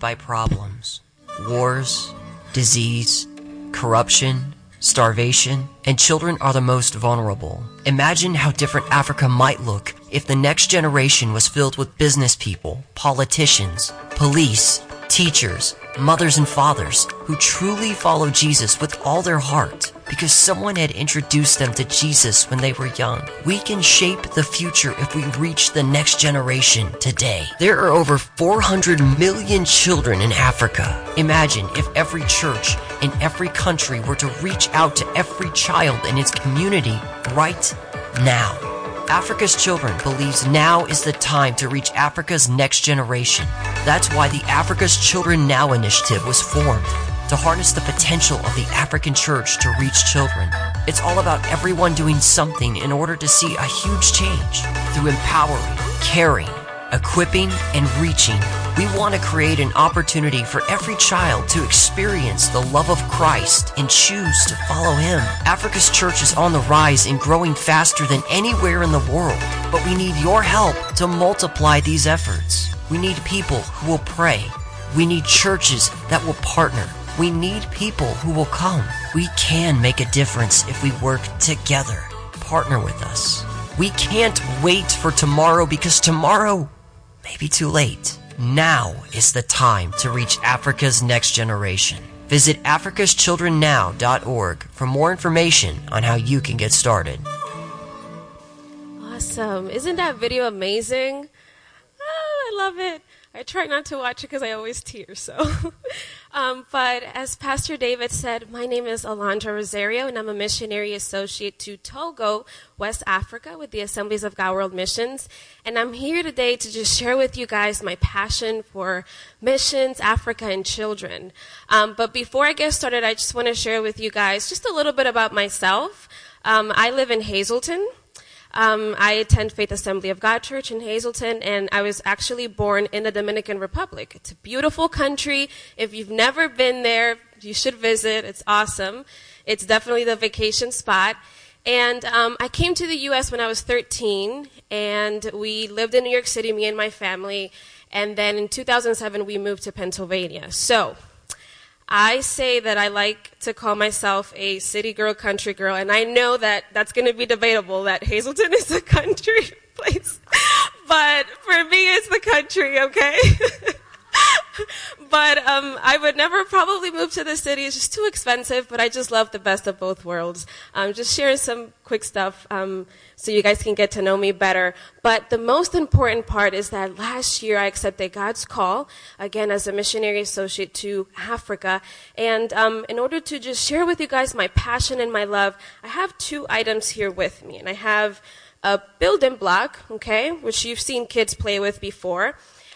by problems wars, disease, corruption, starvation, and children are the most vulnerable. Imagine how different Africa might look if the next generation was filled with business people, politicians, police, teachers, mothers, and fathers who truly follow Jesus with all their heart because someone had introduced them to Jesus when they were young. We can shape the future if we reach the next generation today. There are over 400 million children in Africa. Imagine if every church in every country were to reach out to every child in its community right now. Africa's Children believes now is the time to reach Africa's next generation. That's why the Africa's Children Now initiative was formed to harness the potential of the African church to reach children. It's all about everyone doing something in order to see a huge change. Through empowering, caring, equipping, and reaching, we want to create an opportunity for every child to experience the love of Christ and choose to follow Him. Africa's church is on the rise and growing faster than anywhere in the world, but we need your help to multiply these efforts. We need people who will pray. We need churches that will partner. We need people who will come. We can make a difference if we work together. Partner with us. We can't wait for tomorrow because tomorrow may be too late. Now is the time to reach Africa's next generation. Visit africaschildrennow.org for more information on how you can get started. Awesome. Isn't that video amazing? Oh, I love it. I try not to watch it because I always tear, so. um, but as Pastor David said, my name is Alondra Rosario, and I'm a missionary associate to Togo, West Africa, with the Assemblies of God World Missions. And I'm here today to just share with you guys my passion for missions, Africa, and children. Um, but before I get started, I just want to share with you guys just a little bit about myself. Um, I live in Hazleton. Um, I attend Faith Assembly of God Church in Hazleton, and I was actually born in the Dominican Republic. It's a beautiful country. If you've never been there, you should visit. It's awesome. It's definitely the vacation spot. And um, I came to the U.S. when I was 13, and we lived in New York City, me and my family. And then in 2007, we moved to Pennsylvania. So I say that I like to call myself a city girl, country girl, and I know that that's going to be debatable that Hazleton is a country place. But for me, it's the country, okay? but um, I would never probably move to the city. It's just too expensive, but I just love the best of both worlds. Um, just sharing some quick stuff um, so you guys can get to know me better. But the most important part is that last year I accepted God's call, again, as a missionary associate to Africa. And um, in order to just share with you guys my passion and my love, I have two items here with me. And I have a building block, okay, which you've seen kids play with before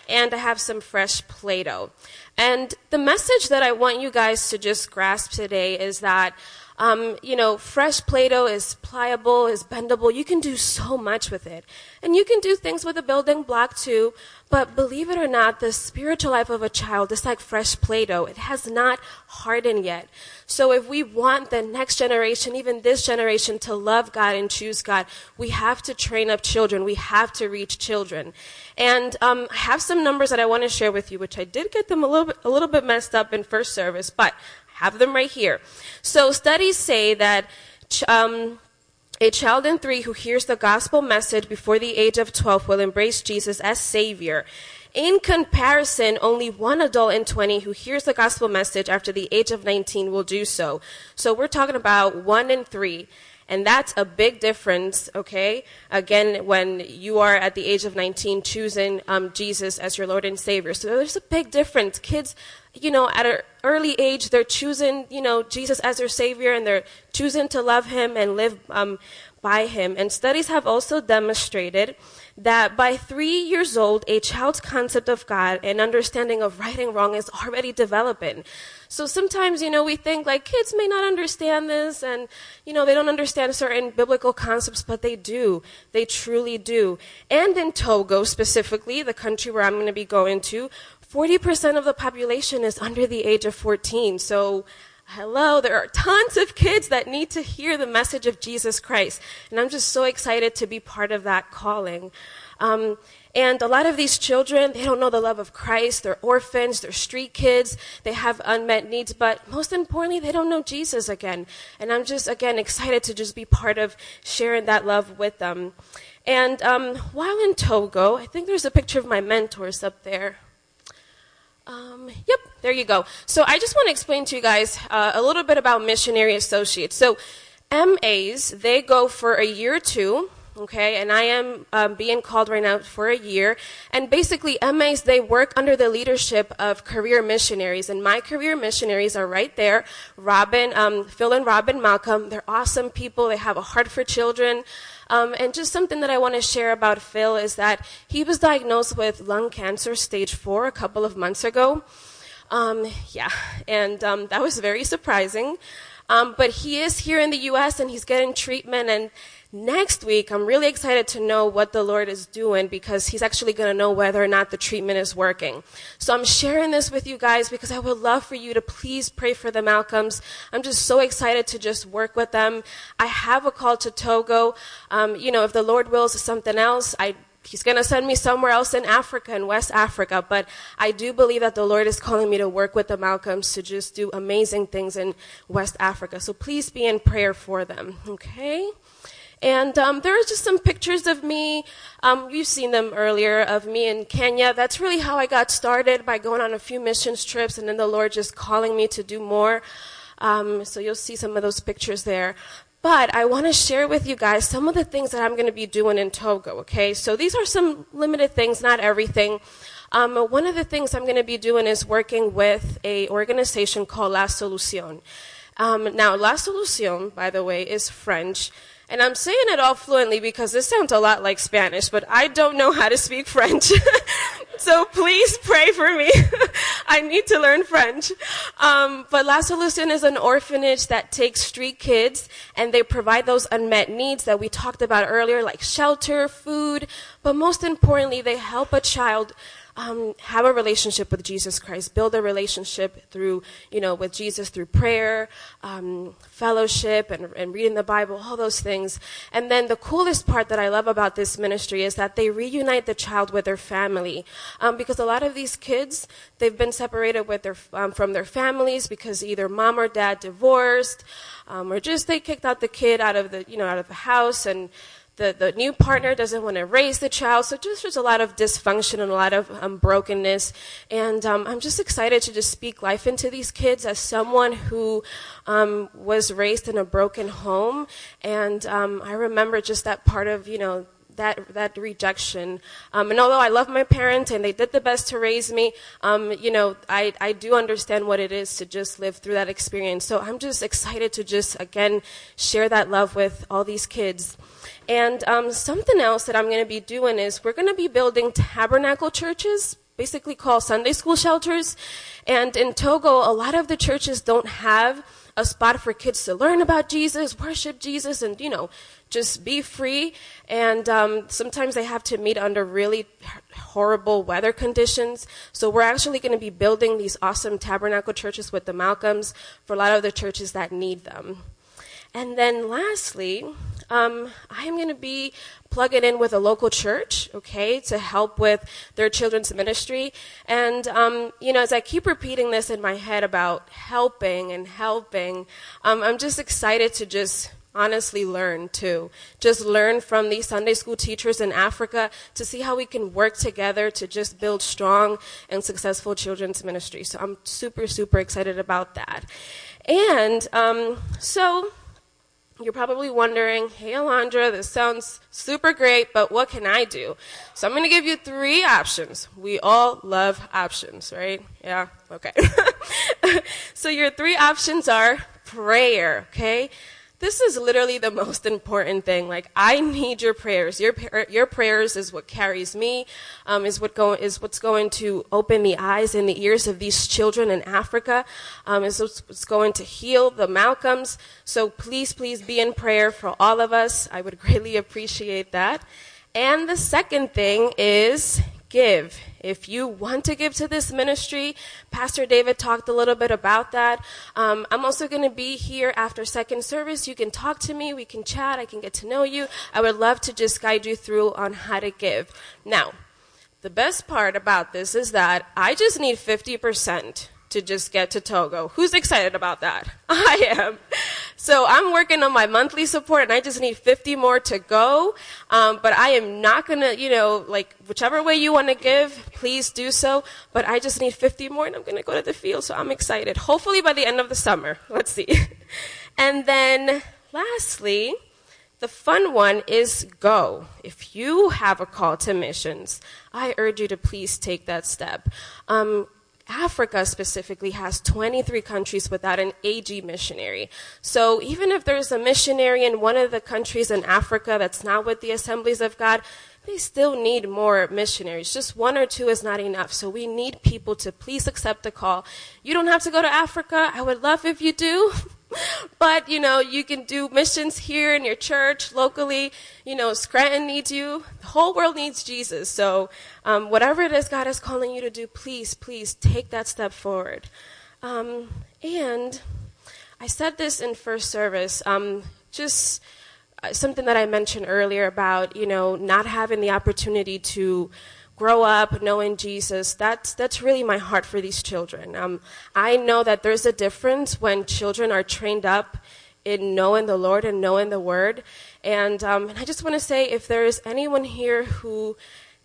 and I have some fresh Play Doh. And the message that I want you guys to just grasp today is that um, you know, fresh Play-Doh is pliable, is bendable. You can do so much with it. And you can do things with a building block too. But believe it or not, the spiritual life of a child is like fresh Play-Doh. It has not hardened yet. So if we want the next generation, even this generation, to love God and choose God, we have to train up children. We have to reach children. And um, I have some numbers that I want to share with you, which I did get them a little bit, a little bit messed up in first service, but have them right here. So studies say that um, a child in three who hears the gospel message before the age of 12 will embrace Jesus as Savior. In comparison, only one adult in 20 who hears the gospel message after the age of 19 will do so. So we're talking about one in three. And that's a big difference, okay? Again, when you are at the age of 19 choosing um, Jesus as your Lord and Savior. So there's a big difference. Kids, you know, at an early age, they're choosing, you know, Jesus as their Savior and they're choosing to love Him and live um, by Him. And studies have also demonstrated that by three years old, a child's concept of God and understanding of right and wrong is already developing. So sometimes, you know, we think like kids may not understand this and, you know, they don't understand certain biblical concepts, but they do. They truly do. And in Togo specifically, the country where I'm going to be going to, 40% of the population is under the age of 14. So hello, there are tons of kids that need to hear the message of Jesus Christ. And I'm just so excited to be part of that calling. Um, and a lot of these children, they don't know the love of Christ. They're orphans, they're street kids, they have unmet needs, but most importantly, they don't know Jesus again. And I'm just, again, excited to just be part of sharing that love with them. And um, while in Togo, I think there's a picture of my mentors up there. Um, yep, there you go. So I just want to explain to you guys uh, a little bit about missionary associates. So MAs, they go for a year or two okay? And i am um, being called right now for a year. And basically mas they work under the leadership of career missionaries. And my career missionaries are right there. Robin um, phil and robin malcolm they're awesome people. They have a heart for children um, and just something that i want to share about phil is that he was diagnosed with lung cancer stage four a couple of months ago. Um, yeah and um, that was very surprising. Um, but he is here in the us and he's getting treatment and Next week, I'm really excited to know what the Lord is doing because He's actually going to know whether or not the treatment is working. So I'm sharing this with you guys because I would love for you to please pray for the Malcolms. I'm just so excited to just work with them. I have a call to Togo. Um, you know, if the Lord wills something else, I He's going to send me somewhere else in Africa, in West Africa. But I do believe that the Lord is calling me to work with the Malcolms to just do amazing things in West Africa. So please be in prayer for them, okay? And um, there are just some pictures of me. Um, you've seen them earlier of me in Kenya. That's really how I got started by going on a few missions trips and then the Lord just calling me to do more. Um, so you'll see some of those pictures there. But I want to share with you guys some of the things that I'm going to be doing in Togo, okay? So these are some limited things, not everything. Um, one of the things I'm going to be doing is working with a organization called La Solucion. Um, now, La Solucion, by the way, is French. And I'm saying it all fluently because this sounds a lot like Spanish, but I don't know how to speak French. so please pray for me. I need to learn French. Um, but La Solucion is an orphanage that takes street kids and they provide those unmet needs that we talked about earlier, like shelter, food, but most importantly, they help a child um, have a relationship with Jesus Christ, build a relationship through, you know, with Jesus through prayer, um, fellowship, and, and reading the Bible, all those things. And then the coolest part that I love about this ministry is that they reunite the child with their family, um, because a lot of these kids they've been separated with their um, from their families because either mom or dad divorced, um, or just they kicked out the kid out of the you know out of the house and the, new partner doesn't want to raise the child. So just there's a lot of dysfunction and a lot of um, brokenness. And um, I'm just excited to just speak life into these kids as someone who um, was raised in a broken home. And um, I remember just that part of, you know, that that rejection. Um, and although I love my parents and they did the best to raise me, um, you know, I, I do understand what it is to just live through that experience. So I'm just excited to just again share that love with all these kids. And um, something else that I'm going to be doing is we're going to be building tabernacle churches, basically called Sunday school shelters. And in Togo, a lot of the churches don't have a spot for kids to learn about Jesus, worship Jesus, and, you know, just be free. And um, sometimes they have to meet under really horrible weather conditions. So we're actually going to be building these awesome tabernacle churches with the Malcolms for a lot of the churches that need them. And then lastly, um, I am going to be plugging in with a local church, okay, to help with their children's ministry. And, um, you know, as I keep repeating this in my head about helping and helping, um, I'm just excited to just honestly learn too. Just learn from these Sunday school teachers in Africa to see how we can work together to just build strong and successful children's ministry. So I'm super, super excited about that. And um, so you're probably wondering, hey, Alondra, this sounds super great, but what can I do? So I'm going to give you three options. We all love options, right? Yeah? Okay. so your three options are prayer, okay? This is literally the most important thing. Like, I need your prayers. Your, your prayers is what carries me, um, is, what go, is what's going to open the eyes and the ears of these children in Africa, um, is what's going to heal the Malcolms. So please, please be in prayer for all of us. I would greatly appreciate that. And the second thing is give. If you want to give to this ministry, Pastor David talked a little bit about that. Um, I'm also going to be here after second service. You can talk to me. We can chat. I can get to know you. I would love to just guide you through on how to give. Now, the best part about this is that I just need 50% to just get to Togo. Who's excited about that? I am. So I'm working on my monthly support and I just need 50 more to go. Um, but I am not gonna, you know, like whichever way you want to give, please do so. But I just need 50 more and I'm gonna go to the field. So I'm excited. Hopefully by the end of the summer. Let's see. and then lastly, the fun one is go. If you have a call to missions, I urge you to please take that step. Um, Africa specifically has 23 countries without an AG missionary. So even if there's a missionary in one of the countries in Africa that's not with the Assemblies of God, they still need more missionaries. Just one or two is not enough. So we need people to please accept the call. You don't have to go to Africa. I would love if you do. but, you know, you can do missions here in your church, locally. You know, Scranton needs you. The whole world needs Jesus. So, um, whatever it is God is calling you to do, please, please take that step forward. Um, and I said this in first service. Um, just uh, something that I mentioned earlier about, you know, not having the opportunity to grow up knowing Jesus, that's, that's really my heart for these children. Um, I know that there's a difference when children are trained up in knowing the Lord and knowing the Word. And, um, and I just want to say if there is anyone here who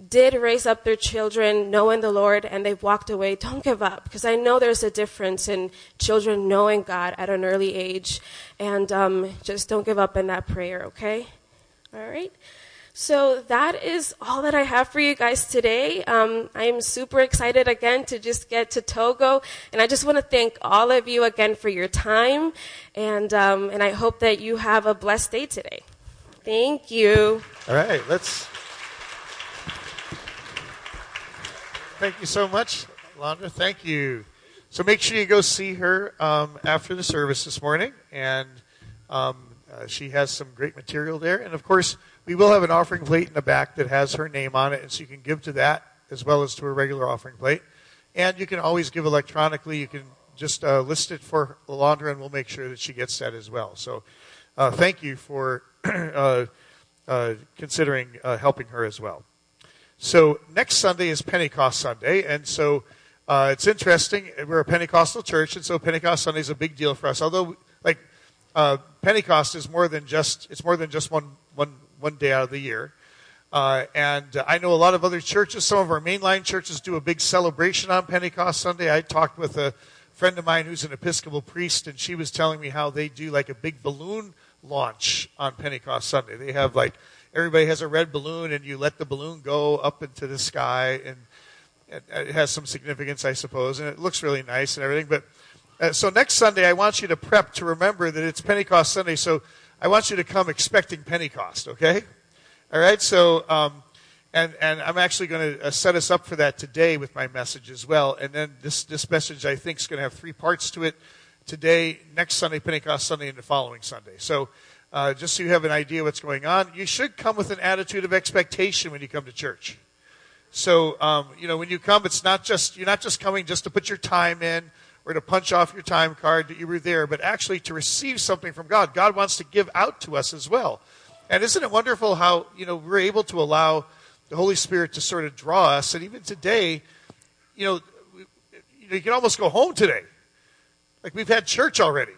did raise up their children knowing the Lord and they've walked away, don't give up because I know there's a difference in children knowing God at an early age. And um, just don't give up in that prayer, okay? All right? So that is all that I have for you guys today. Um, I'm super excited again to just get to Togo, and I just want to thank all of you again for your time, and um, and I hope that you have a blessed day today. Thank you. All right, let's. Thank you so much, Londa. Thank you. So make sure you go see her um, after the service this morning, and um, uh, she has some great material there, and of course. We will have an offering plate in the back that has her name on it, and so you can give to that as well as to a regular offering plate. And you can always give electronically. You can just uh, list it for Alondra, and we'll make sure that she gets that as well. So uh, thank you for uh, uh considering uh, helping her as well. So next Sunday is Pentecost Sunday, and so uh, it's interesting. We're a Pentecostal church, and so Pentecost Sunday is a big deal for us. Although, like Pentecost is more than just it's more than just one one day out of the year. Uh, and uh, I know a lot of other churches, some of our mainline churches do a big celebration on Pentecost Sunday. I talked with a friend of mine who's an Episcopal priest, and she was telling me how they do like a big balloon launch on Pentecost Sunday. They have like, everybody has a red balloon, and you let the balloon go up into the sky, and it has some significance, I suppose, and it looks really nice and everything. But uh, so next Sunday, I want you to prep to remember that it's Pentecost Sunday. So I want you to come expecting Pentecost, okay? All right, so, um, and, and I'm actually going to uh, set us up for that today with my message as well. And then this, this message, I think, is going to have three parts to it today, next Sunday, Pentecost Sunday, and the following Sunday. So, uh, just so you have an idea what's going on, you should come with an attitude of expectation when you come to church. So, um, you know, when you come, it's not just, you're not just coming just to put your time in or to punch off your time card that you were there, but actually to receive something from God. God wants to give out to us as well. And isn't it wonderful how, you know, we're able to allow the Holy Spirit to sort of draw us. And even today, you know, you can almost go home today. Like we've had church already.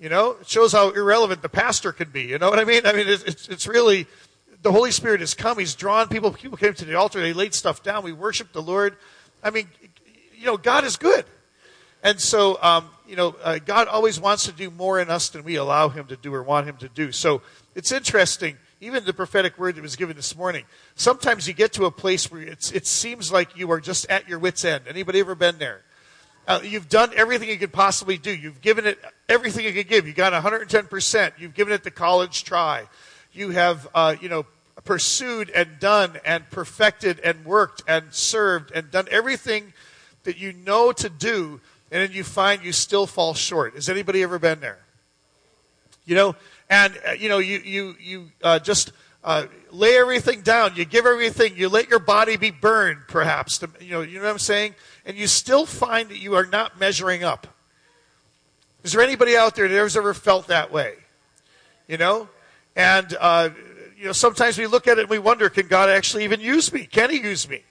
You know, it shows how irrelevant the pastor can be. You know what I mean? I mean, it's, it's really, the Holy Spirit has come. He's drawn people. People came to the altar. They laid stuff down. We worshiped the Lord. I mean, you know, God is good. And so, um, you know, uh, God always wants to do more in us than we allow Him to do or want Him to do. So it's interesting, even the prophetic word that was given this morning. Sometimes you get to a place where it seems like you are just at your wits' end. Anybody ever been there? Uh, you've done everything you could possibly do. You've given it everything you could give. You got 110%. You've given it the college try. You have, uh, you know, pursued and done and perfected and worked and served and done everything that you know to do and then you find you still fall short. Has anybody ever been there? You know, and uh, you know, you you you uh, just uh, lay everything down. You give everything. You let your body be burned, perhaps. To, you know, you know what I'm saying? And you still find that you are not measuring up. Is there anybody out there that has ever felt that way? You know, and uh, you know sometimes we look at it and we wonder, can God actually even use me? Can He use me?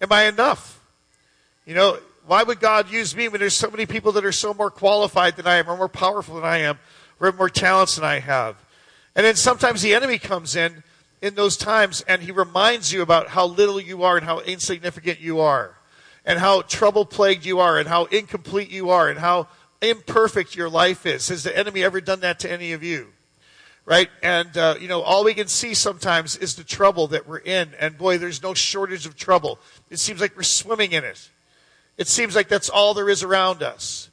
Am I enough? You know, why would God use me when there's so many people that are so more qualified than I am, or more powerful than I am, or have more talents than I have? And then sometimes the enemy comes in in those times and he reminds you about how little you are and how insignificant you are, and how trouble plagued you are, and how incomplete you are, and how imperfect your life is. Has the enemy ever done that to any of you? Right? And, uh, you know, all we can see sometimes is the trouble that we're in. And boy, there's no shortage of trouble. It seems like we're swimming in it. It seems like that's all there is around us.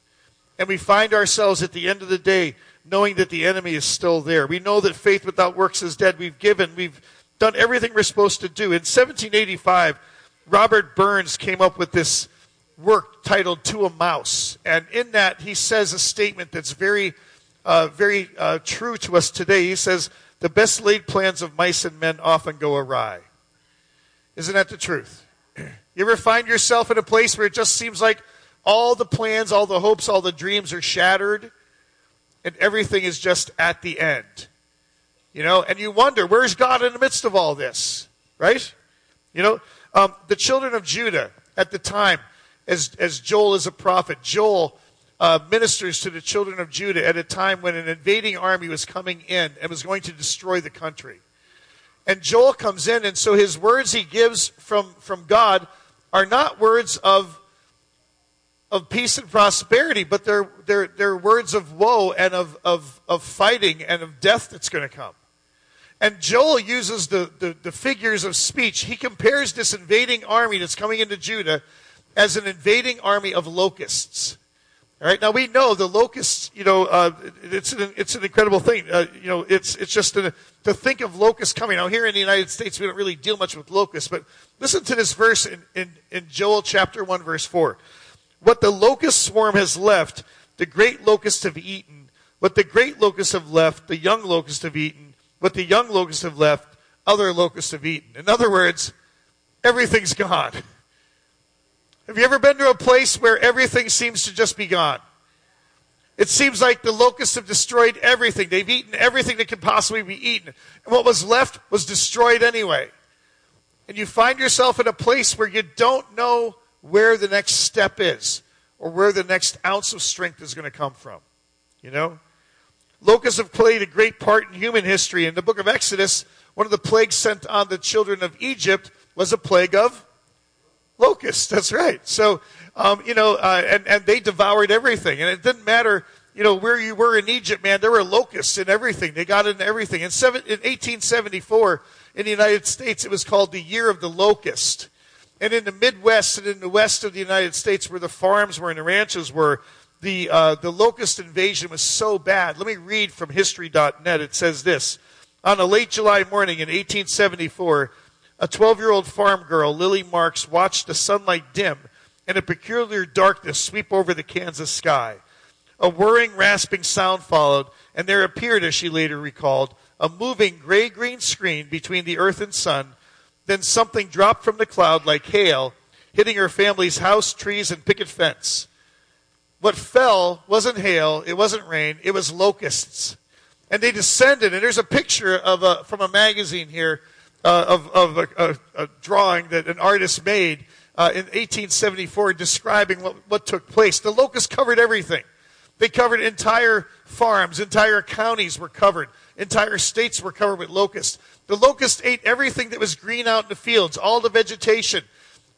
And we find ourselves at the end of the day knowing that the enemy is still there. We know that faith without works is dead. We've given, we've done everything we're supposed to do. In 1785, Robert Burns came up with this work titled To a Mouse. And in that, he says a statement that's very, uh, very uh, true to us today. He says, The best laid plans of mice and men often go awry. Isn't that the truth? You ever find yourself in a place where it just seems like all the plans, all the hopes, all the dreams are shattered, and everything is just at the end? You know, and you wonder, where's God in the midst of all this? Right? You know, um, the children of Judah at the time, as, as Joel is a prophet, Joel uh, ministers to the children of Judah at a time when an invading army was coming in and was going to destroy the country. And Joel comes in, and so his words he gives from, from God are not words of, of peace and prosperity, but they're, they're, they're words of woe and of, of, of fighting and of death that's going to come. And Joel uses the, the, the, figures of speech. He compares this invading army that's coming into Judah as an invading army of locusts. All right. Now we know the locusts. You know, uh, it's an, it's an incredible thing. Uh, you know, it's it's just to think of locusts coming. Now here in the United States, we don't really deal much with locusts, but listen to this verse in, in, in Joel chapter one, verse four. What the locust swarm has left, the great locusts have eaten. What the great locusts have left, the young locusts have eaten. What the young locusts have left, other locusts have eaten. In other words, everything's gone. Have you ever been to a place where everything seems to just be gone? It seems like the locusts have destroyed everything. They've eaten everything that could possibly be eaten. And what was left was destroyed anyway. And you find yourself in a place where you don't know where the next step is or where the next ounce of strength is going to come from. You know? Locusts have played a great part in human history. In the book of Exodus, one of the plagues sent on the children of Egypt was a plague of locusts. That's right. So, um, you know, uh, and, and they devoured everything. And it didn't matter, you know, where you were in Egypt, man, there were locusts in everything. They got in everything. In, seven, in 1874, in the United States, it was called the Year of the Locust. And in the Midwest and in the west of the United States, where the farms were and the ranches were, the, uh, the locust invasion was so bad. Let me read from history.net. It says this. On a late July morning in 1874, a 12 year old farm girl, Lily Marks, watched the sunlight dim and a peculiar darkness sweep over the Kansas sky. A whirring, rasping sound followed, and there appeared, as she later recalled, a moving gray green screen between the earth and sun. Then something dropped from the cloud like hail, hitting her family's house, trees, and picket fence. What fell wasn't hail, it wasn't rain, it was locusts. And they descended, and there's a picture of a, from a magazine here uh, of, of a, a, a, drawing that an artist made uh, in 1874 describing what, what took place. The locusts covered everything. They covered entire farms, entire counties were covered, entire states were covered with locusts. The locust ate everything that was green out in the fields, all the vegetation.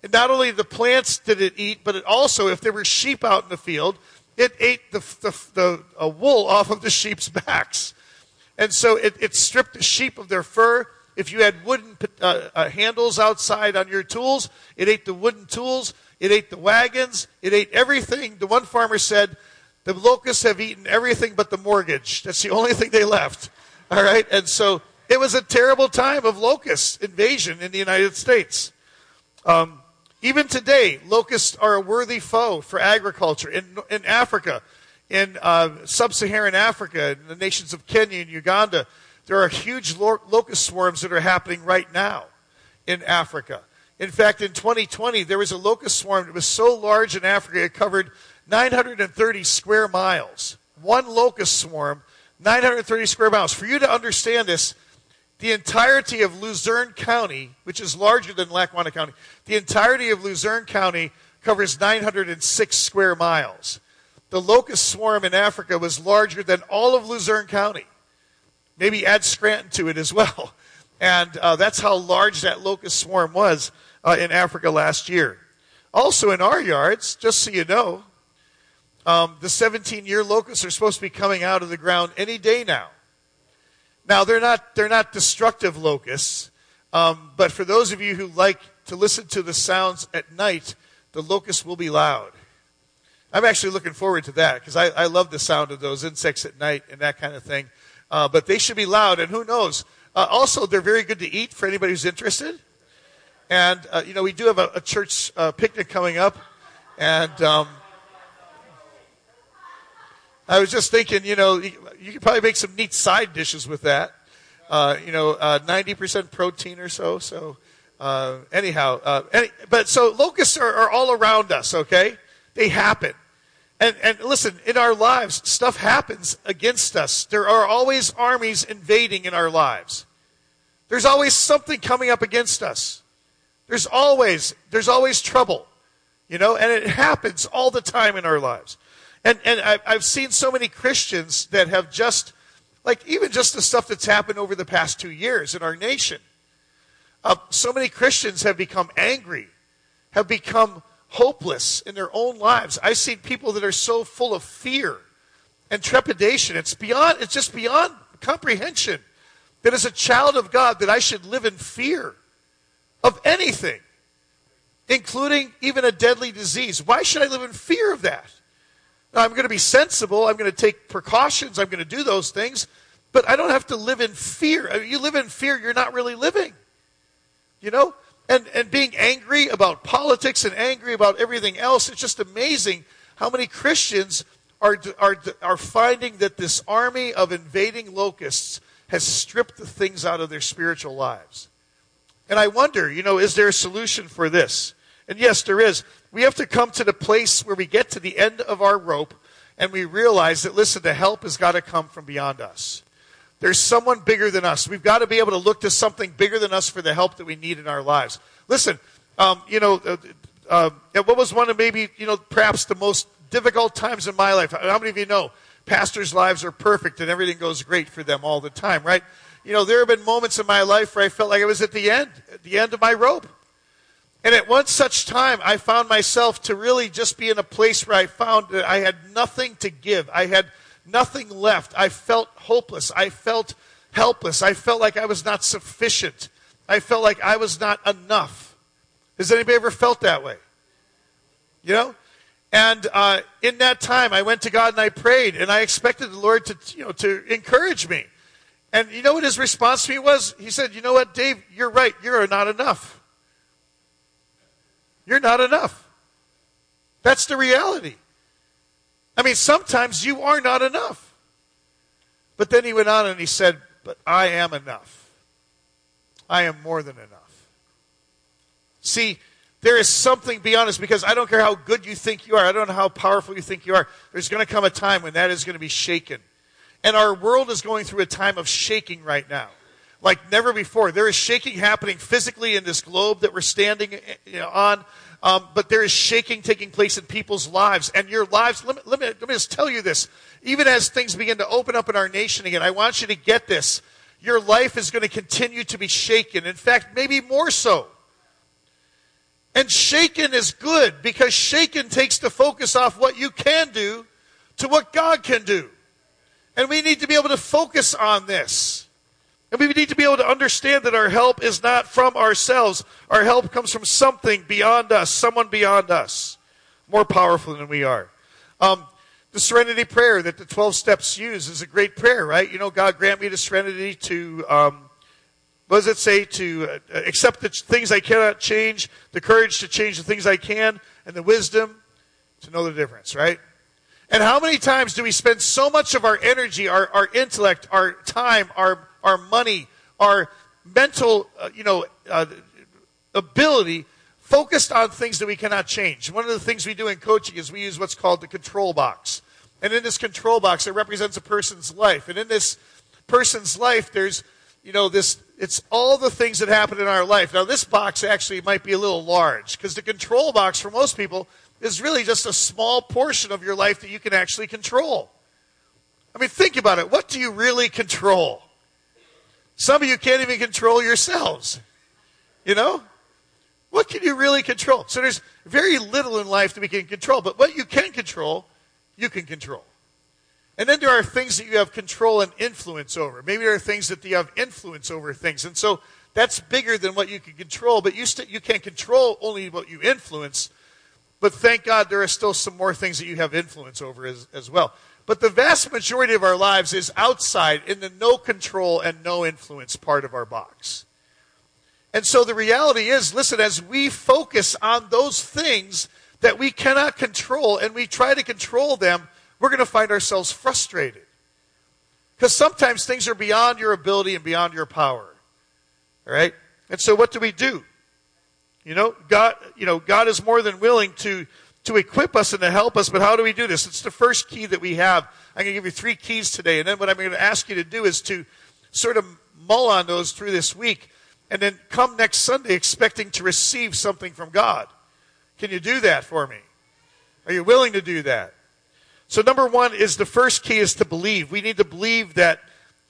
And not only the plants did it eat, but it also, if there were sheep out in the field, it ate the, the, the uh, wool off of the sheep's backs. And so it, it stripped the sheep of their fur. If you had wooden uh, uh, handles outside on your tools, it ate the wooden tools. It ate the wagons. It ate everything. The one farmer said, the locusts have eaten everything but the mortgage. That's the only thing they left. All right? And so it was a terrible time of locust invasion in the United States. Um, even today, locusts are a worthy foe for agriculture. In, in Africa, in uh, sub Saharan Africa, in the nations of Kenya and Uganda, there are huge locust swarms that are happening right now in Africa. In fact, in 2020, there was a locust swarm that was so large in Africa it covered 930 square miles. One locust swarm, 930 square miles. For you to understand this, the entirety of Luzerne County, which is larger than Lackawanna County, the entirety of Luzerne County covers 906 square miles. The locust swarm in Africa was larger than all of Luzerne County. Maybe add Scranton to it as well. And uh, that's how large that locust swarm was uh, in Africa last year. Also, in our yards, just so you know, um, the 17 year locusts are supposed to be coming out of the ground any day now. Now, they're not, they're not destructive locusts, um, but for those of you who like to listen to the sounds at night, the locusts will be loud. I'm actually looking forward to that because I, I love the sound of those insects at night and that kind of thing. Uh, but they should be loud, and who knows? Uh, also, they're very good to eat for anybody who's interested. And, uh, you know, we do have a, a church uh, picnic coming up, and um, I was just thinking, you know, you, you could probably make some neat side dishes with that. Uh, you know, uh, 90% protein or so. So, uh, anyhow, uh, any, but so locusts are, are, all around us, okay? They happen. And, and listen, in our lives, stuff happens against us. There are always armies invading in our lives. There's always something coming up against us. There's always, there's always trouble, you know, and it happens all the time in our lives. And, and I've seen so many Christians that have just, like even just the stuff that's happened over the past two years in our nation. Uh, so many Christians have become angry, have become hopeless in their own lives. I've seen people that are so full of fear and trepidation. It's beyond, it's just beyond comprehension that as a child of God that I should live in fear of anything, including even a deadly disease. Why should I live in fear of that? Now, I'm going to be sensible. I'm going to take precautions. I'm going to do those things. But I don't have to live in fear. You live in fear, you're not really living. You know? And, and being angry about politics and angry about everything else, it's just amazing how many Christians are, are, are finding that this army of invading locusts has stripped the things out of their spiritual lives. And I wonder, you know, is there a solution for this? And yes, there is. We have to come to the place where we get to the end of our rope and we realize that, listen, the help has got to come from beyond us. There's someone bigger than us. We've got to be able to look to something bigger than us for the help that we need in our lives. Listen, um, you know, uh, uh, what was one of maybe, you know, perhaps the most difficult times in my life? How many of you know pastors' lives are perfect and everything goes great for them all the time, right? You know, there have been moments in my life where I felt like I was at the end, at the end of my rope. And at one such time, I found myself to really just be in a place where I found that I had nothing to give. I had nothing left. I felt hopeless. I felt helpless. I felt like I was not sufficient. I felt like I was not enough. Has anybody ever felt that way? You know? And uh, in that time, I went to God and I prayed, and I expected the Lord to, you know, to encourage me. And you know what his response to me was? He said, "You know what, Dave? You're right. You're not enough." You're not enough. That's the reality. I mean, sometimes you are not enough. But then he went on and he said, But I am enough. I am more than enough. See, there is something beyond us because I don't care how good you think you are, I don't know how powerful you think you are. There's going to come a time when that is going to be shaken. And our world is going through a time of shaking right now like never before. There is shaking happening physically in this globe that we're standing you know, on, um, but there is shaking taking place in people's lives. And your lives, let me, let, me, let me just tell you this. Even as things begin to open up in our nation again, I want you to get this. Your life is going to continue to be shaken. In fact, maybe more so. And shaken is good because shaken takes the focus off what you can do to what God can do. And we need to be able to focus on this. And we need to be able to understand that our help is not from ourselves. Our help comes from something beyond us, someone beyond us, more powerful than we are. Um, the serenity prayer that the 12 steps use is a great prayer, right? You know, God grant me the serenity to, um, what does it say? To uh, accept the things I cannot change, the courage to change the things I can, and the wisdom to know the difference, right? And how many times do we spend so much of our energy, our, our intellect, our time, our, our money, our mental, uh, you know, uh, ability focused on things that we cannot change? One of the things we do in coaching is we use what's called the control box. And in this control box, it represents a person's life. And in this person's life, there's, you know, this, it's all the things that happen in our life. Now, this box actually might be a little large because the control box for most people is really just a small portion of your life that you can actually control. I mean, think about it. What do you really control? Some of you can't even control yourselves. You know? What can you really control? So there's very little in life that we can control, but what you can control, you can control. And then there are things that you have control and influence over. Maybe there are things that you have influence over things. And so that's bigger than what you can control, but you, st- you can't control only what you influence. But thank God there are still some more things that you have influence over as, as well. But the vast majority of our lives is outside in the no control and no influence part of our box. And so the reality is listen, as we focus on those things that we cannot control and we try to control them, we're going to find ourselves frustrated. Because sometimes things are beyond your ability and beyond your power. All right? And so what do we do? You know, God, you know, God is more than willing to, to equip us and to help us, but how do we do this? It's the first key that we have. I'm going to give you three keys today, and then what I'm going to ask you to do is to sort of mull on those through this week, and then come next Sunday expecting to receive something from God. Can you do that for me? Are you willing to do that? So number one is the first key is to believe. We need to believe that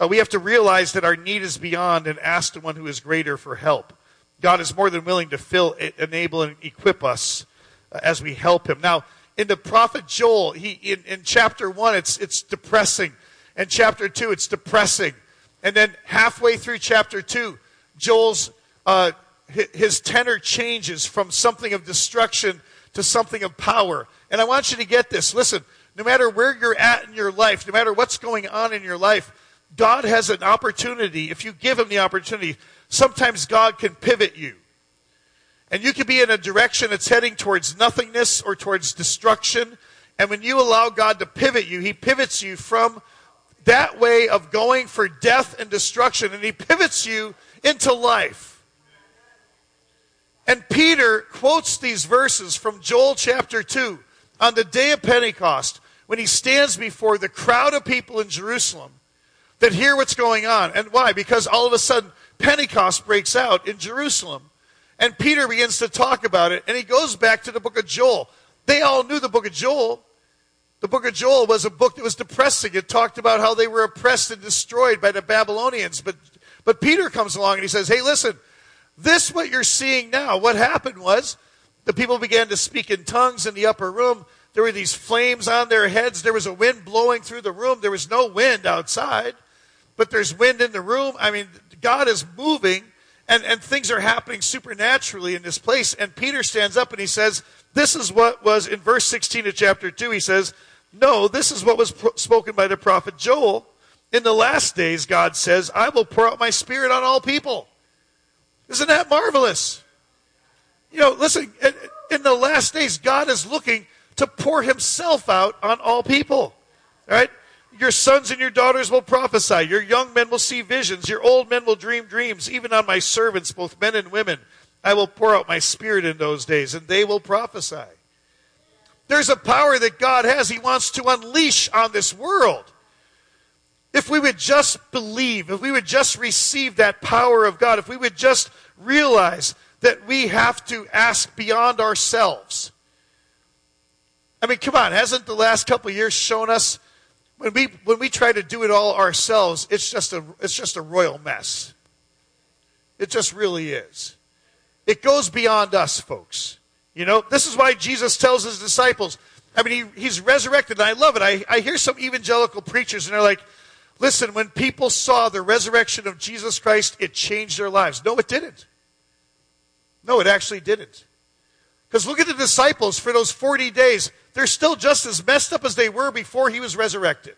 uh, we have to realize that our need is beyond and ask the one who is greater for help. God is more than willing to fill, enable, and equip us as we help Him. Now, in the prophet Joel, he in, in chapter one, it's it's depressing, and chapter two, it's depressing, and then halfway through chapter two, Joel's uh, his tenor changes from something of destruction to something of power. And I want you to get this. Listen, no matter where you're at in your life, no matter what's going on in your life, God has an opportunity. If you give Him the opportunity, sometimes God can pivot you. And you can be in a direction that's heading towards nothingness or towards destruction. And when you allow God to pivot you, He pivots you from that way of going for death and destruction, and He pivots you into life. And Peter quotes these verses from Joel chapter 2 on the day of Pentecost when he stands before the crowd of people in Jerusalem that hear what's going on. And why? Because all of a sudden Pentecost breaks out in Jerusalem. And Peter begins to talk about it, and he goes back to the book of Joel. They all knew the book of Joel. The book of Joel was a book that was depressing. It talked about how they were oppressed and destroyed by the Babylonians. But, but Peter comes along and he says, Hey, listen, this what you're seeing now. What happened was the people began to speak in tongues in the upper room. There were these flames on their heads. There was a wind blowing through the room. There was no wind outside, but there's wind in the room. I mean, God is moving and, and things are happening supernaturally in this place. And Peter stands up and he says, This is what was in verse 16 of chapter 2. He says, No, this is what was pro- spoken by the prophet Joel. In the last days, God says, I will pour out my spirit on all people. Isn't that marvelous? You know, listen, in the last days, God is looking to pour himself out on all people. All right? Your sons and your daughters will prophesy. Your young men will see visions. Your old men will dream dreams. Even on my servants, both men and women, I will pour out my spirit in those days, and they will prophesy. There's a power that God has, He wants to unleash on this world. If we would just believe, if we would just receive that power of God, if we would just realize that we have to ask beyond ourselves. I mean, come on, hasn't the last couple years shown us when we when we try to do it all ourselves, it's just a it's just a royal mess. It just really is. It goes beyond us, folks. You know, this is why Jesus tells his disciples. I mean, he, he's resurrected, and I love it. I, I hear some evangelical preachers, and they're like, listen, when people saw the resurrection of Jesus Christ, it changed their lives. No, it didn't. No, it actually didn't. Because look at the disciples for those 40 days. They're still just as messed up as they were before he was resurrected.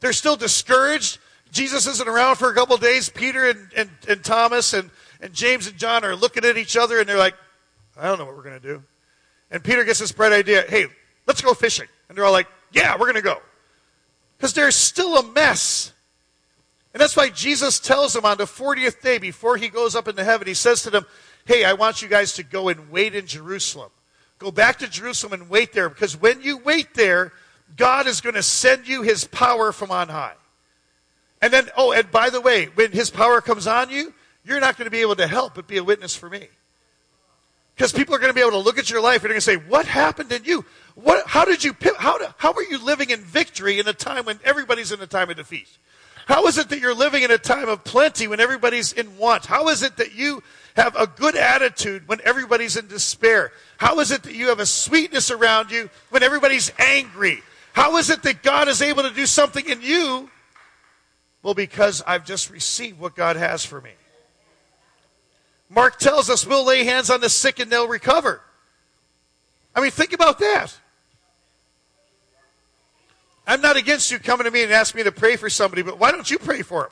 They're still discouraged. Jesus isn't around for a couple days. Peter and, and, and Thomas and, and James and John are looking at each other and they're like, I don't know what we're going to do. And Peter gets this bright idea hey, let's go fishing. And they're all like, Yeah, we're going to go. Because there's still a mess. And that's why Jesus tells them on the 40th day before he goes up into heaven, he says to them, Hey, I want you guys to go and wait in Jerusalem. Go back to Jerusalem and wait there because when you wait there, God is going to send you his power from on high. And then, oh, and by the way, when his power comes on you, you're not going to be able to help but be a witness for me. Because people are going to be able to look at your life and they're going to say, What happened in you? What, how did you, how, how are you living in victory in a time when everybody's in a time of defeat? How is it that you're living in a time of plenty when everybody's in want? How is it that you have a good attitude when everybody's in despair? How is it that you have a sweetness around you when everybody's angry? How is it that God is able to do something in you? Well, because I've just received what God has for me. Mark tells us we'll lay hands on the sick and they'll recover. I mean, think about that. I'm not against you coming to me and asking me to pray for somebody, but why don't you pray for them?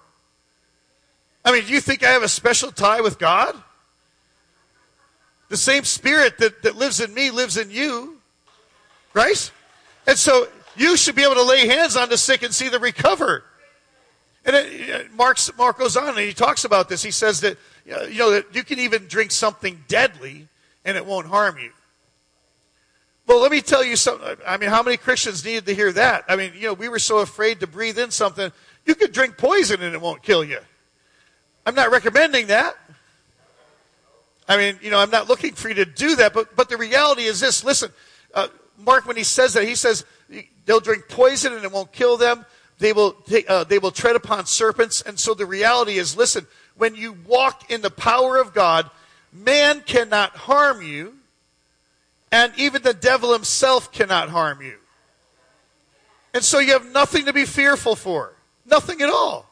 I mean, do you think I have a special tie with God? The same spirit that, that lives in me lives in you, right? And so you should be able to lay hands on the sick and see them recover. And it, Mark's, Mark goes on and he talks about this. He says that you know that you can even drink something deadly and it won't harm you. Well, let me tell you something. I mean, how many Christians needed to hear that? I mean, you know, we were so afraid to breathe in something. You could drink poison and it won't kill you. I'm not recommending that. I mean, you know, I'm not looking for you to do that, but, but the reality is this. Listen, uh, Mark, when he says that, he says they'll drink poison and it won't kill them. They will, uh, they will tread upon serpents. And so the reality is, listen, when you walk in the power of God, man cannot harm you, and even the devil himself cannot harm you. And so you have nothing to be fearful for. Nothing at all.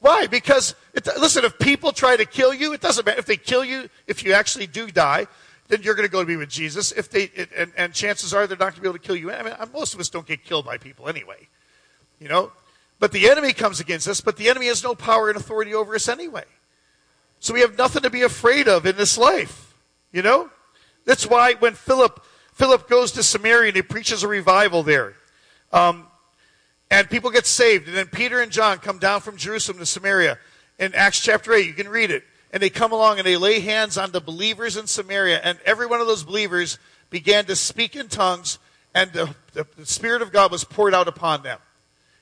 Why? Because, it, listen, if people try to kill you, it doesn't matter. If they kill you, if you actually do die, then you're going to go to be with Jesus. If they, it, and, and chances are they're not going to be able to kill you. I mean, most of us don't get killed by people anyway. You know? But the enemy comes against us, but the enemy has no power and authority over us anyway. So we have nothing to be afraid of in this life. You know? That's why when Philip Philip goes to Samaria and he preaches a revival there. Um, and people get saved. And then Peter and John come down from Jerusalem to Samaria. In Acts chapter 8, you can read it. And they come along and they lay hands on the believers in Samaria. And every one of those believers began to speak in tongues. And the, the, the Spirit of God was poured out upon them.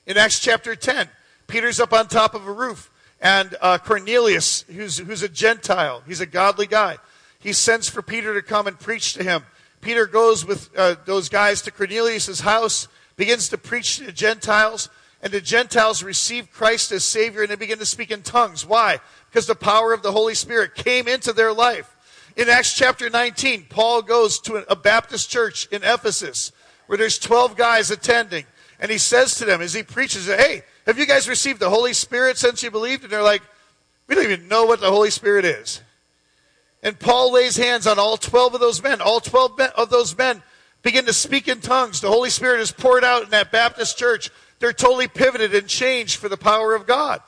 In Acts chapter 10, Peter's up on top of a roof and uh, Cornelius, who's, who's a Gentile, he's a godly guy, he sends for Peter to come and preach to him. Peter goes with uh, those guys to Cornelius' house, begins to preach to the Gentiles, and the Gentiles receive Christ as Savior and they begin to speak in tongues. Why? Because the power of the Holy Spirit came into their life. In Acts chapter 19, Paul goes to a Baptist church in Ephesus where there's 12 guys attending. And he says to them as he preaches, Hey, have you guys received the Holy Spirit since you believed? And they're like, We don't even know what the Holy Spirit is. And Paul lays hands on all 12 of those men. All 12 of those men begin to speak in tongues. The Holy Spirit is poured out in that Baptist church. They're totally pivoted and changed for the power of God.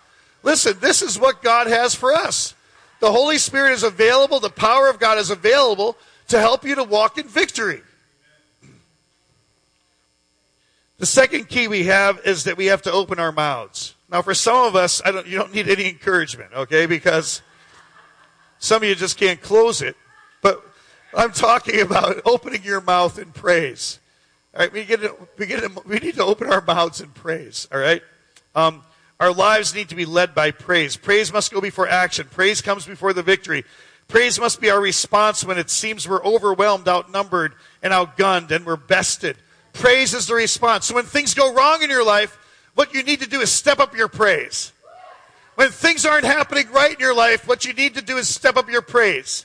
Listen, this is what God has for us. The Holy Spirit is available, the power of God is available to help you to walk in victory. The second key we have is that we have to open our mouths. Now, for some of us, I don't, you don't need any encouragement, okay? Because some of you just can't close it. But I'm talking about opening your mouth in praise. All right, we, get to, we, get to, we need to open our mouths in praise, all right? Um, our lives need to be led by praise. Praise must go before action. Praise comes before the victory. Praise must be our response when it seems we're overwhelmed, outnumbered, and outgunned, and we're bested. Praise is the response. So when things go wrong in your life, what you need to do is step up your praise. When things aren't happening right in your life, what you need to do is step up your praise.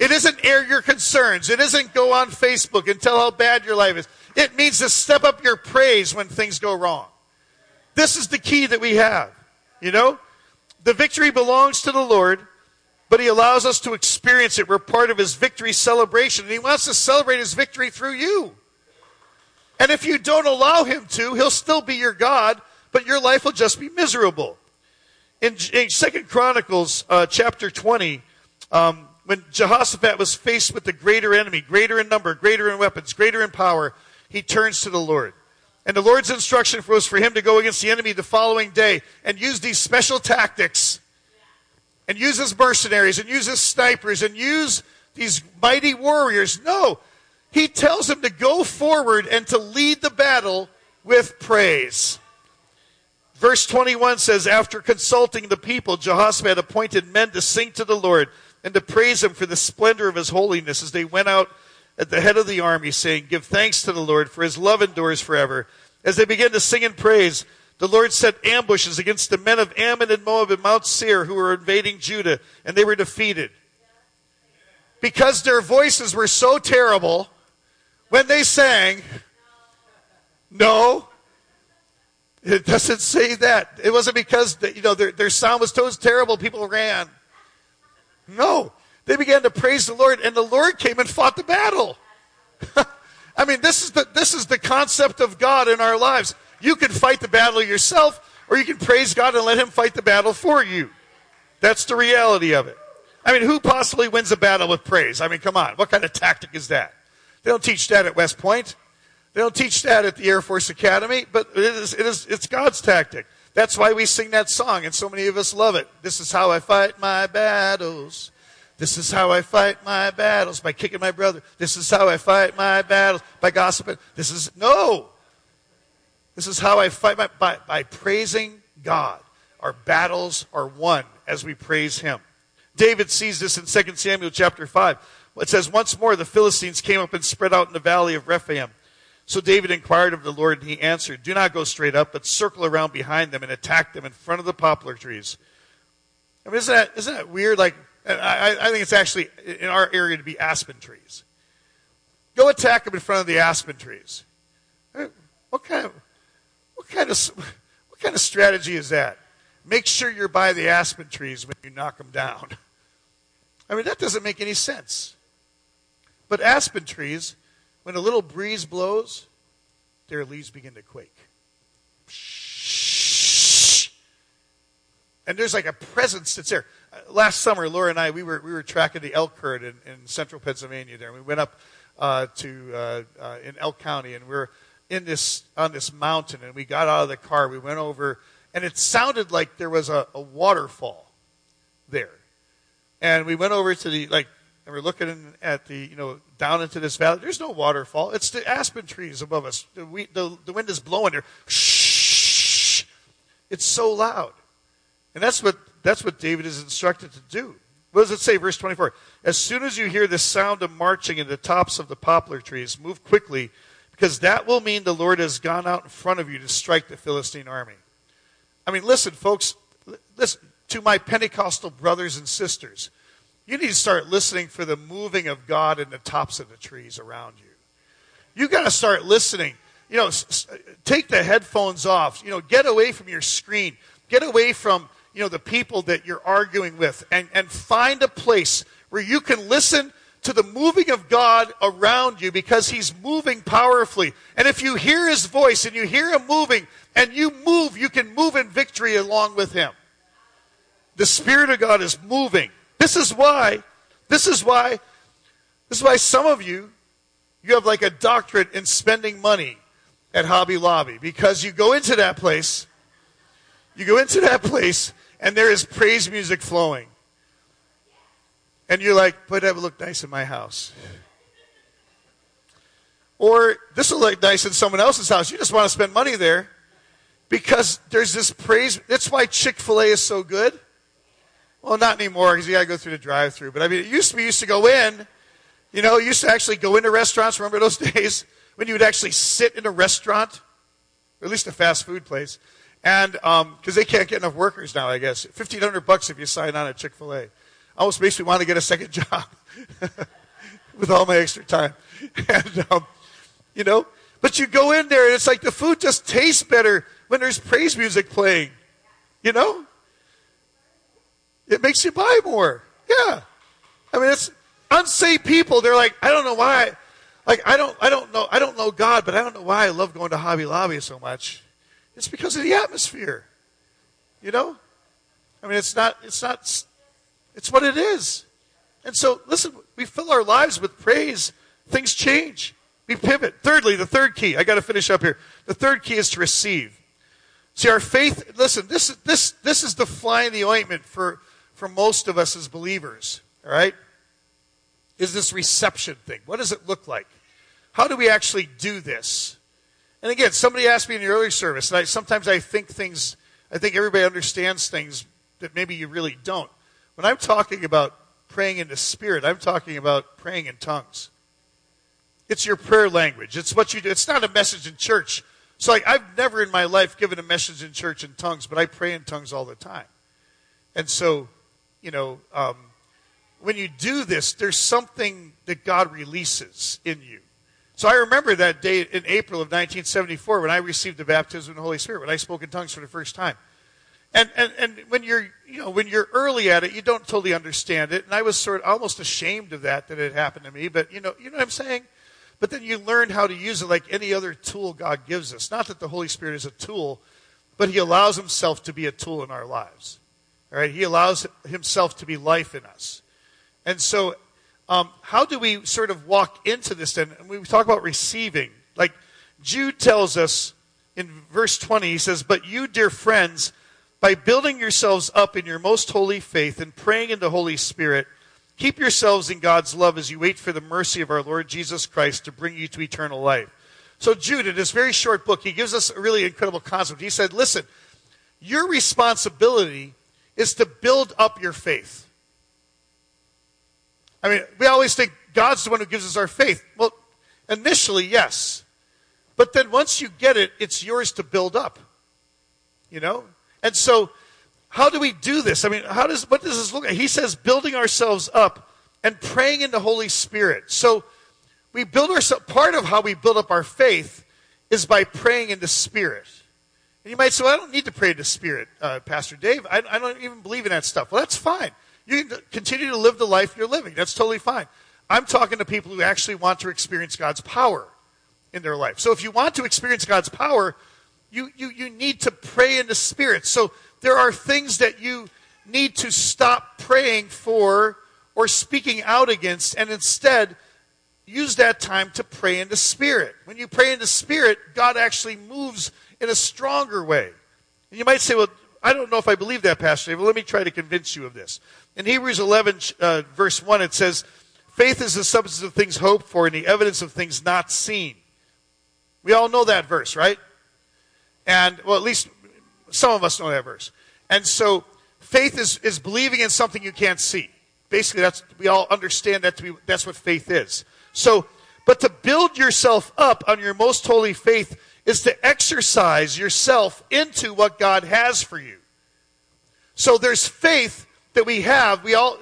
It isn't air your concerns. It isn't go on Facebook and tell how bad your life is. It means to step up your praise when things go wrong. This is the key that we have. You know? The victory belongs to the Lord, but He allows us to experience it. We're part of His victory celebration, and He wants to celebrate His victory through you. And if you don't allow him to, he'll still be your God, but your life will just be miserable. In, in Second Chronicles uh, chapter 20, um, when Jehoshaphat was faced with the greater enemy, greater in number, greater in weapons, greater in power, he turns to the Lord. And the Lord's instruction was for him to go against the enemy the following day and use these special tactics and use his mercenaries and use his snipers and use these mighty warriors. No, he tells him to go forward and to lead the battle with praise. Verse 21 says, After consulting the people, Jehoshaphat appointed men to sing to the Lord and to praise him for the splendor of his holiness as they went out at the head of the army, saying, Give thanks to the Lord, for his love endures forever. As they began to sing and praise, the Lord set ambushes against the men of Ammon and Moab and Mount Seir who were invading Judah, and they were defeated. Because their voices were so terrible when they sang, no, it doesn't say that. It wasn't because you know their, their sound was so terrible people ran. No, they began to praise the Lord, and the Lord came and fought the battle. I mean, this is the this is the concept of God in our lives. You can fight the battle yourself, or you can praise God and let Him fight the battle for you. That's the reality of it. I mean, who possibly wins a battle with praise? I mean, come on, what kind of tactic is that? They don't teach that at West Point. They don't teach that at the Air Force Academy, but it is, it is, it's God's tactic. That's why we sing that song, and so many of us love it. This is how I fight my battles. This is how I fight my battles by kicking my brother. This is how I fight my battles by gossiping. This is, no. This is how I fight my, by, by praising God. Our battles are won as we praise Him. David sees this in 2 Samuel chapter 5. It says, Once more the Philistines came up and spread out in the valley of Rephaim. So David inquired of the Lord, and he answered, Do not go straight up, but circle around behind them and attack them in front of the poplar trees. I mean, isn't that, isn't that weird? Like, I, I think it's actually in our area to be aspen trees. Go attack them in front of the aspen trees. What kind of, what kind of, what kind of strategy is that? Make sure you're by the aspen trees when you knock them down. I mean, that doesn't make any sense. But aspen trees when a little breeze blows, their leaves begin to quake. And there's like a presence that's there. Uh, last summer, Laura and I, we were, we were tracking the elk herd in, in central Pennsylvania there. We went up uh, to uh, uh, in Elk County, and we are in this on this mountain, and we got out of the car. We went over, and it sounded like there was a, a waterfall there. And we went over to the like and we're looking at the, you know, down into this valley. There's no waterfall. It's the aspen trees above us. The, we, the, the wind is blowing there. Shh. It's so loud. And that's what, that's what David is instructed to do. What does it say, verse 24? As soon as you hear the sound of marching in the tops of the poplar trees, move quickly, because that will mean the Lord has gone out in front of you to strike the Philistine army. I mean, listen, folks, listen to my Pentecostal brothers and sisters. You need to start listening for the moving of God in the tops of the trees around you. You got to start listening. You know, take the headphones off. You know, get away from your screen. Get away from, you know, the people that you're arguing with and, and find a place where you can listen to the moving of God around you because He's moving powerfully. And if you hear His voice and you hear Him moving and you move, you can move in victory along with Him. The Spirit of God is moving. This is why, this is why, this is why some of you, you have like a doctorate in spending money at Hobby Lobby because you go into that place, you go into that place, and there is praise music flowing. And you're like, but that would look nice in my house. Or this will look nice in someone else's house. You just want to spend money there because there's this praise. That's why Chick fil A is so good. Well, not anymore because you got to go through the drive-through. But I mean, it used to be used to go in. You know, used to actually go into restaurants. Remember those days when you would actually sit in a restaurant, or at least a fast food place, and because um, they can't get enough workers now, I guess. Fifteen hundred bucks if you sign on at Chick Fil A. Almost makes me want to get a second job with all my extra time. And um, you know, but you go in there and it's like the food just tastes better when there's praise music playing. You know, it makes you buy more. Yeah. I mean, it's unsaved people. They're like, I don't know why. Like, I don't, I don't know, I don't know God, but I don't know why I love going to Hobby Lobby so much. It's because of the atmosphere. You know? I mean, it's not, it's not, it's what it is. And so, listen, we fill our lives with praise. Things change we pivot. Thirdly, the third key, I got to finish up here. The third key is to receive. See, our faith, listen, this, is this, this is the fly in the ointment for, for most of us as believers, all right? Is this reception thing. What does it look like? How do we actually do this? And again, somebody asked me in the early service, and I, sometimes I think things, I think everybody understands things that maybe you really don't. When I'm talking about praying in the Spirit, I'm talking about praying in tongues. It's your prayer language. It's what you do. It's not a message in church. So like, I've never in my life given a message in church in tongues, but I pray in tongues all the time. And so, you know, um, when you do this, there's something that God releases in you. So I remember that day in April of 1974 when I received the baptism of the Holy Spirit, when I spoke in tongues for the first time. And, and, and when you're, you know, when you're early at it, you don't totally understand it. And I was sort of almost ashamed of that, that it happened to me. But, you know, you know what I'm saying? But then you learn how to use it like any other tool God gives us. Not that the Holy Spirit is a tool, but He allows Himself to be a tool in our lives. All right? He allows Himself to be life in us. And so, um, how do we sort of walk into this then? And we talk about receiving. Like Jude tells us in verse 20, he says, But you, dear friends, by building yourselves up in your most holy faith and praying in the Holy Spirit, Keep yourselves in God's love as you wait for the mercy of our Lord Jesus Christ to bring you to eternal life. So, Jude, in this very short book, he gives us a really incredible concept. He said, Listen, your responsibility is to build up your faith. I mean, we always think God's the one who gives us our faith. Well, initially, yes. But then once you get it, it's yours to build up. You know? And so how do we do this? I mean, how does what does this look like? He says building ourselves up and praying in the Holy Spirit. So we build ourselves part of how we build up our faith is by praying in the Spirit. And you might say, well, I don't need to pray to the Spirit, uh, Pastor Dave. I, I don't even believe in that stuff. Well, that's fine. You can continue to live the life you're living. That's totally fine. I'm talking to people who actually want to experience God's power in their life. So if you want to experience God's power, you, you, you need to pray in the Spirit. So there are things that you need to stop praying for or speaking out against and instead use that time to pray in the Spirit. When you pray in the Spirit, God actually moves in a stronger way. And you might say, well, I don't know if I believe that, Pastor David. Let me try to convince you of this. In Hebrews 11, uh, verse 1, it says, Faith is the substance of things hoped for and the evidence of things not seen. We all know that verse, right? And, well, at least some of us know that verse. And so faith is, is believing in something you can't see. Basically, that's, we all understand that to be, that's what faith is. So, but to build yourself up on your most holy faith is to exercise yourself into what God has for you. So there's faith that we have. We all,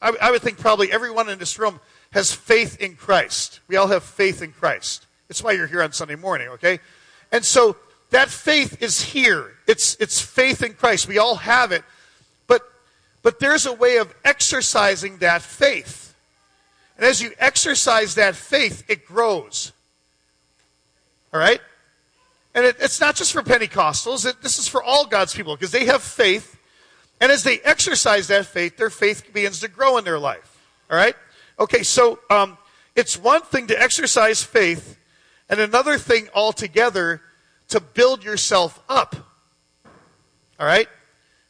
I, I would think probably everyone in this room has faith in Christ. We all have faith in Christ. It's why you're here on Sunday morning, okay? And so that faith is here. It's, it's faith in Christ. We all have it. But, but there's a way of exercising that faith. And as you exercise that faith, it grows. All right? And it, it's not just for Pentecostals, it, this is for all God's people because they have faith. And as they exercise that faith, their faith begins to grow in their life. All right? Okay, so um, it's one thing to exercise faith, and another thing altogether to build yourself up. All right?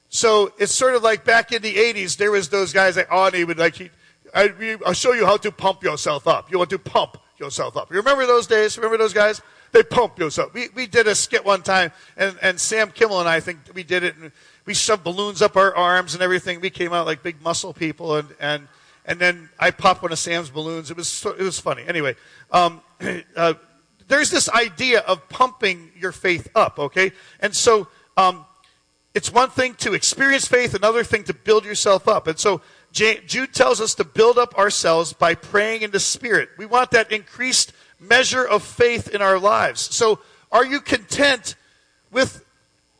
So it's sort of like back in the 80s, there was those guys like Arnie would like, he, I, will show you how to pump yourself up. You want to pump yourself up. You remember those days? Remember those guys? They pump yourself. We, we did a skit one time, and, and Sam Kimmel and I think we did it, and we shoved balloons up our arms and everything. We came out like big muscle people, and, and, and then I popped one of Sam's balloons. It was, it was funny. Anyway, um, uh, there's this idea of pumping your faith up, okay? And so um, it's one thing to experience faith, another thing to build yourself up. And so Jude tells us to build up ourselves by praying in the Spirit. We want that increased measure of faith in our lives. So are you content with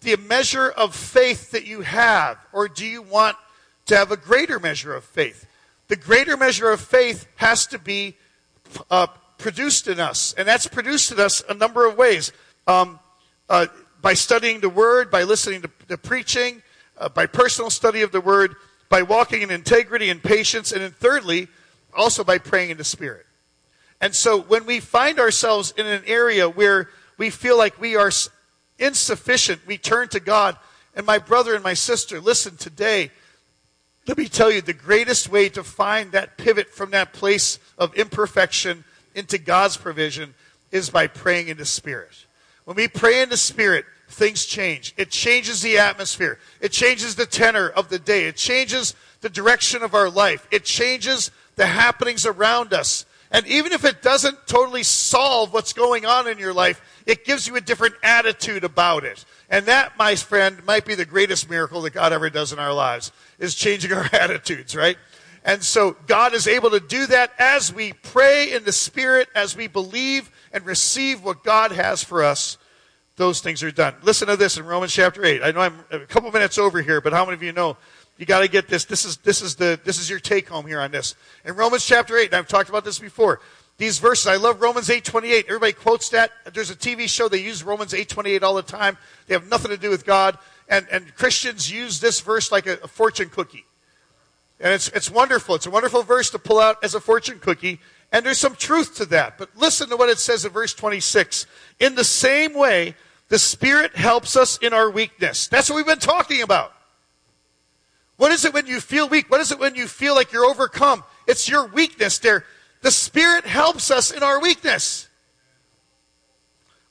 the measure of faith that you have, or do you want to have a greater measure of faith? The greater measure of faith has to be uh, produced in us. And that's produced in us a number of ways. Um, uh, by studying the Word, by listening to, to preaching, uh, by personal study of the Word, by walking in integrity and patience, and then thirdly, also by praying in the Spirit. And so when we find ourselves in an area where we feel like we are insufficient, we turn to God. And my brother and my sister, listen today. Let me tell you the greatest way to find that pivot from that place of imperfection into God's provision is by praying in the Spirit. When we pray in the Spirit, things change. It changes the atmosphere. It changes the tenor of the day. It changes the direction of our life. It changes the happenings around us. And even if it doesn't totally solve what's going on in your life, it gives you a different attitude about it. And that, my friend, might be the greatest miracle that God ever does in our lives, is changing our attitudes, right? And so God is able to do that as we pray in the Spirit, as we believe and receive what God has for us. Those things are done. Listen to this in Romans chapter 8. I know I'm a couple minutes over here, but how many of you know you got to get this. This is, this, is the, this is your take home here on this. In Romans chapter 8, and I've talked about this before, these verses, I love Romans 8.28. Everybody quotes that. There's a TV show, they use Romans 8.28 all the time. They have nothing to do with God. And, and Christians use this verse like a, a fortune cookie. And it's, it's wonderful. It's a wonderful verse to pull out as a fortune cookie. And there's some truth to that. But listen to what it says in verse 26. In the same way, the Spirit helps us in our weakness. That's what we've been talking about. What is it when you feel weak? What is it when you feel like you're overcome? It's your weakness there. The Spirit helps us in our weakness.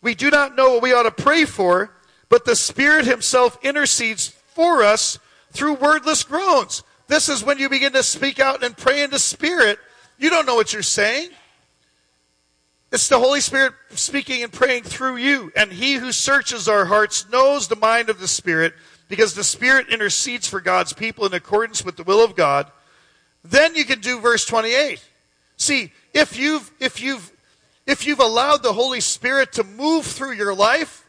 We do not know what we ought to pray for, but the Spirit Himself intercedes for us through wordless groans. This is when you begin to speak out and pray in the Spirit. You don't know what you're saying. It's the Holy Spirit speaking and praying through you. And He who searches our hearts knows the mind of the Spirit because the Spirit intercedes for God's people in accordance with the will of God, then you can do verse 28. See, if you've, if you've, if you've allowed the Holy Spirit to move through your life,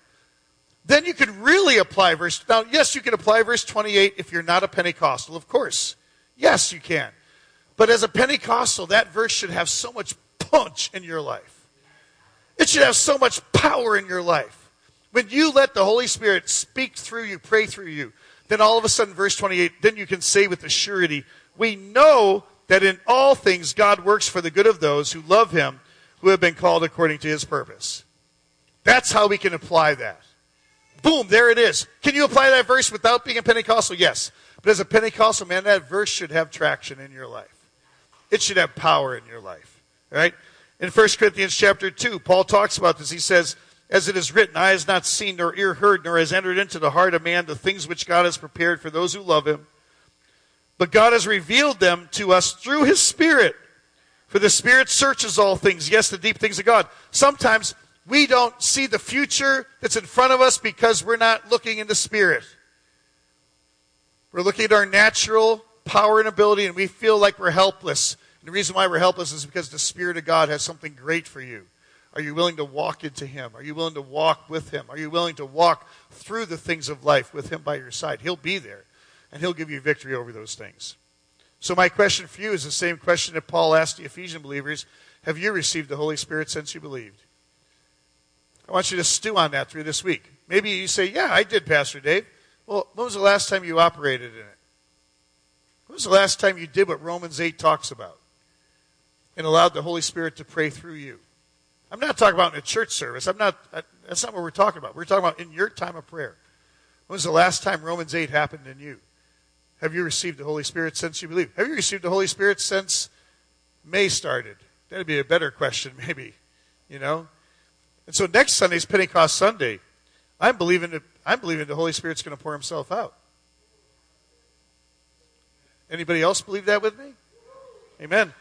then you can really apply verse. Now, yes, you can apply verse 28 if you're not a Pentecostal, of course. Yes, you can. But as a Pentecostal, that verse should have so much punch in your life. It should have so much power in your life. When you let the Holy Spirit speak through you, pray through you, then all of a sudden, verse 28, then you can say with a surety, we know that in all things God works for the good of those who love him, who have been called according to his purpose. That's how we can apply that. Boom, there it is. Can you apply that verse without being a Pentecostal? Yes. But as a Pentecostal man, that verse should have traction in your life. It should have power in your life. Right? In 1 Corinthians chapter 2, Paul talks about this. He says, as it is written, eye has not seen, nor ear heard, nor has entered into the heart of man the things which God has prepared for those who love him. But God has revealed them to us through his Spirit. For the Spirit searches all things, yes, the deep things of God. Sometimes we don't see the future that's in front of us because we're not looking in the Spirit. We're looking at our natural power and ability, and we feel like we're helpless. And the reason why we're helpless is because the Spirit of God has something great for you. Are you willing to walk into Him? Are you willing to walk with Him? Are you willing to walk through the things of life with Him by your side? He'll be there, and He'll give you victory over those things. So, my question for you is the same question that Paul asked the Ephesian believers Have you received the Holy Spirit since you believed? I want you to stew on that through this week. Maybe you say, Yeah, I did, Pastor Dave. Well, when was the last time you operated in it? When was the last time you did what Romans 8 talks about and allowed the Holy Spirit to pray through you? I'm not talking about in a church service. I'm not, uh, that's not what we're talking about. We're talking about in your time of prayer. When was the last time Romans 8 happened in you? Have you received the Holy Spirit since you believe? Have you received the Holy Spirit since May started? That'd be a better question, maybe. You know? And so next Sunday is Pentecost Sunday. I'm believing that, I'm believing the Holy Spirit's going to pour himself out. Anybody else believe that with me? Amen.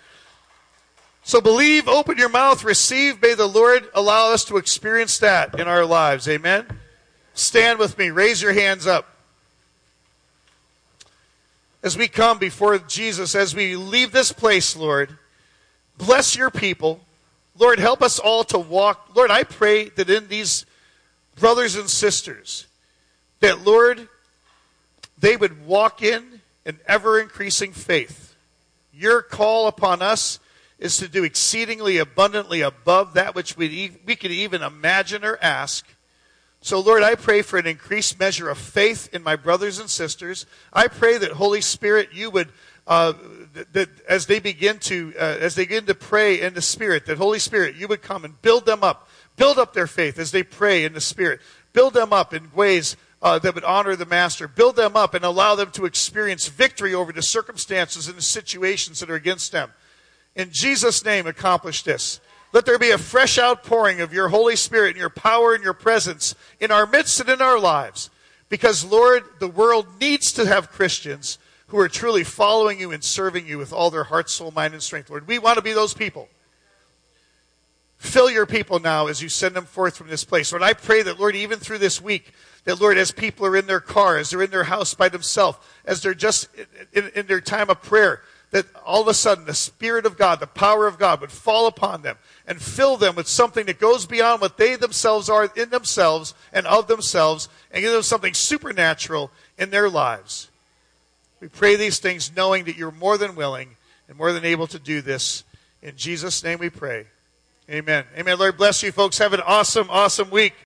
So believe, open your mouth, receive. May the Lord allow us to experience that in our lives. Amen. Stand with me. Raise your hands up. As we come before Jesus, as we leave this place, Lord, bless your people. Lord, help us all to walk. Lord, I pray that in these brothers and sisters, that, Lord, they would walk in an ever increasing faith. Your call upon us is to do exceedingly abundantly above that which we, we could even imagine or ask. So, Lord, I pray for an increased measure of faith in my brothers and sisters. I pray that, Holy Spirit, you would uh, that, that as they begin to uh, as they begin to pray in the Spirit, that Holy Spirit, you would come and build them up, build up their faith as they pray in the Spirit, build them up in ways uh, that would honor the Master, build them up and allow them to experience victory over the circumstances and the situations that are against them. In Jesus' name, accomplish this. Let there be a fresh outpouring of your Holy Spirit and your power and your presence in our midst and in our lives. Because, Lord, the world needs to have Christians who are truly following you and serving you with all their heart, soul, mind, and strength. Lord, we want to be those people. Fill your people now as you send them forth from this place. Lord, I pray that, Lord, even through this week, that, Lord, as people are in their car, as they're in their house by themselves, as they're just in, in, in their time of prayer, that all of a sudden the Spirit of God, the power of God would fall upon them and fill them with something that goes beyond what they themselves are in themselves and of themselves and give them something supernatural in their lives. We pray these things knowing that you're more than willing and more than able to do this. In Jesus' name we pray. Amen. Amen. Lord bless you folks. Have an awesome, awesome week.